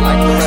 like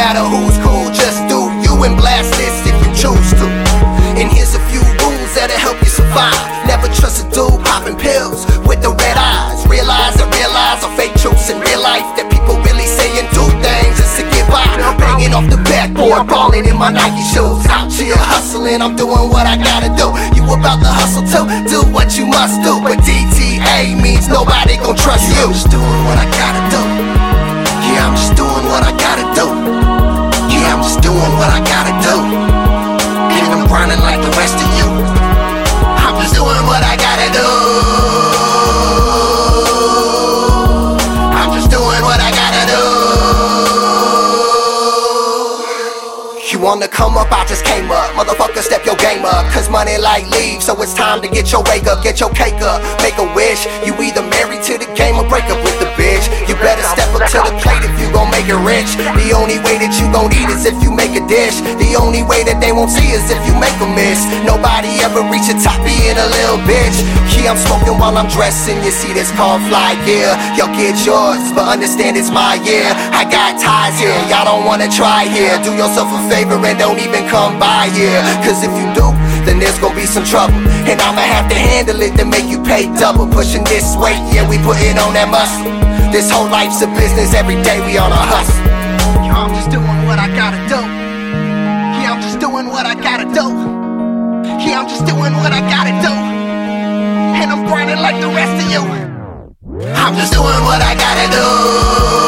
who's cool. Just do you and blast this if you choose to. And here's a few rules that'll help you survive. Never trust a dude popping pills with the red eyes. Realize and realize are fake truths in real life that people really say and do things just to get by. Banging off the backboard, balling in my Nike shoes. Out here hustling, I'm doing what I gotta do. You about to hustle too? Do what you must do. But DTA means nobody gon' trust you. Just doing what I gotta do. Wanna come up, I just came up. Motherfucker, step your game up. Cause money like leaves, so it's time to get your wake up, get your cake up, make a wish. You either married to the game or break up with the bitch. You better step if you gon' make it rich. The only way that you gon' eat is if you make a dish. The only way that they won't see is if you make a miss. Nobody ever reach the top being a little bitch. Yeah, I'm smoking while I'm dressing. You see this called fly yeah. Y'all get yours, but understand it's my year. I got ties here, y'all don't wanna try here. Do yourself a favor and don't even come by here. Cause if you do, then there's gonna be some trouble. And I'ma have to handle it to make you pay double. Pushing this weight, yeah, we putting on that muscle. This whole life's a business, every day we on a hustle. Yo, I'm just doing what I gotta do. Yeah, I'm just doing what I gotta do. Yeah, I'm just doing what I gotta do. And I'm grinding like the rest of you. I'm just doing what I gotta do.